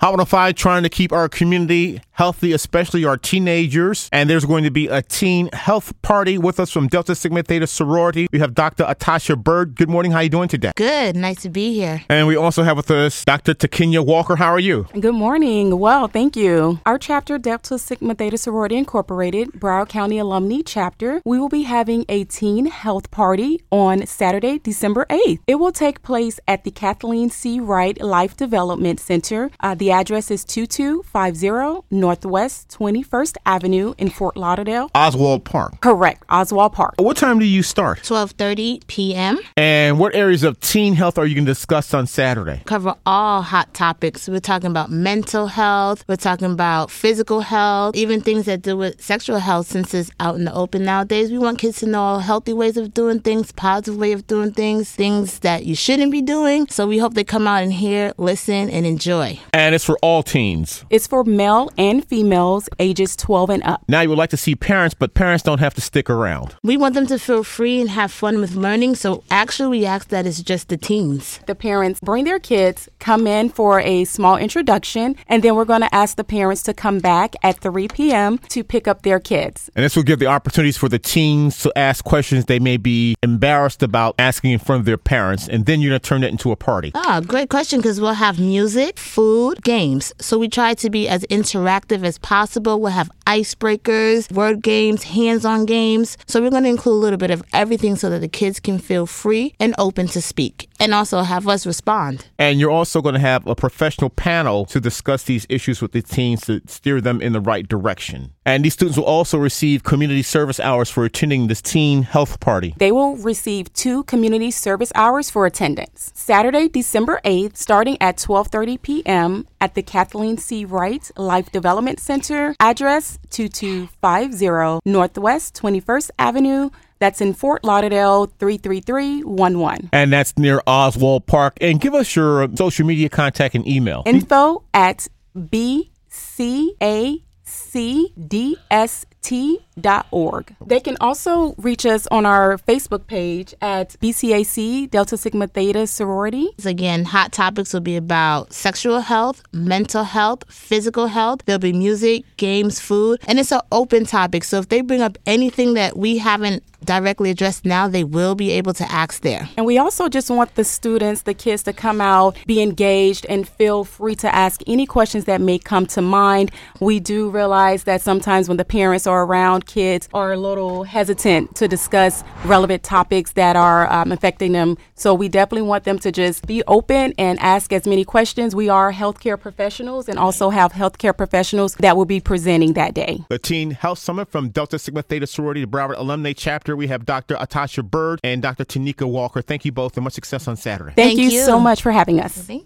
Hot 105 trying to keep our community healthy, especially our teenagers. And there's going to be a teen health party with us from Delta Sigma Theta sorority. We have Dr. Atasha Bird. Good morning. How are you doing today? Good. Nice to be here. And we also have with us Dr. Takinya Walker. How are you? Good morning. Well, thank you. Our chapter, Delta Sigma Theta Sorority Incorporated, Broward County Alumni Chapter, we will be having a teen health party on Saturday, December 8th. It will take place at the Kathleen C. Wright Life Development Center. Uh, the address is 2250 Northwest 21st Avenue in Fort Lauderdale. Osswald Park. Correct, Osswald Park. What time do you start? 12:30 p.m. And what areas of teen health are you going to discuss on Saturday? Cover all hot topics. We're talking about mental health, we're talking about physical health, even things that do with sexual health since it's out in the open nowadays. We want kids to know healthy ways of doing things, positive way of doing things, things that you shouldn't be doing. So we hope they come out and hear, listen, and enjoy. And it's for all teens. It's for male and females ages 12 and up. Now you would like to see parents, but parents don't have to stick around. We want them to feel free and have fun with learning. So actually, we ask that it's just the teens. The parents bring their kids, come in for a small introduction, and then we're going to ask the parents to come back at 3 p.m. to pick up their kids. And this will give the opportunities for the teens to ask questions they may be embarrassed about asking in front of their parents. And then you're going to turn it into a party. Ah, great question because we'll have music, food, games. So we try to be as interactive as possible. We'll have icebreakers, word games, hands on games. So we're going to include a little bit of everything so that the kids can feel free and open to speak and also have us respond. And you're also going to have a professional panel to discuss these issues with the teens to steer them in the right direction. And these students will also receive community service hours for attending this teen health party. They will receive two community service hours for attendance. Saturday, December 8th, starting at 12:30 p.m. at the Kathleen C. Wright Life Development Center, address 2250 Northwest 21st Avenue. That's in Fort Lauderdale 33311. And that's near Osswald Park. And give us your social media contact and email. Info at bcacdsT.org. They can also reach us on our Facebook page at BCAC Delta Sigma Theta Sorority. Again, hot topics will be about sexual health, mental health, physical health. There'll be music, games, food, and it's an open topic. So if they bring up anything that we haven't directly addressed now, they will be able to ask there. And we also just want the students, the kids to come out, be engaged, and feel free to ask any questions that may come to mind. We do realize that sometimes when the parents are around, kids are a little hesitant to discuss relevant topics that are um, affecting them. So we definitely want them to just be open and ask as many questions. We are healthcare professionals and also have healthcare professionals that will be presenting that day. The Teen Health Summit from Delta Sigma Theta Sorority, the Broward Alumni Chapter. We have Dr. Atasha Bird and Dr. Tanika Walker. Thank you both and much success on Saturday. Thank, Thank you you. so much for having us. Thank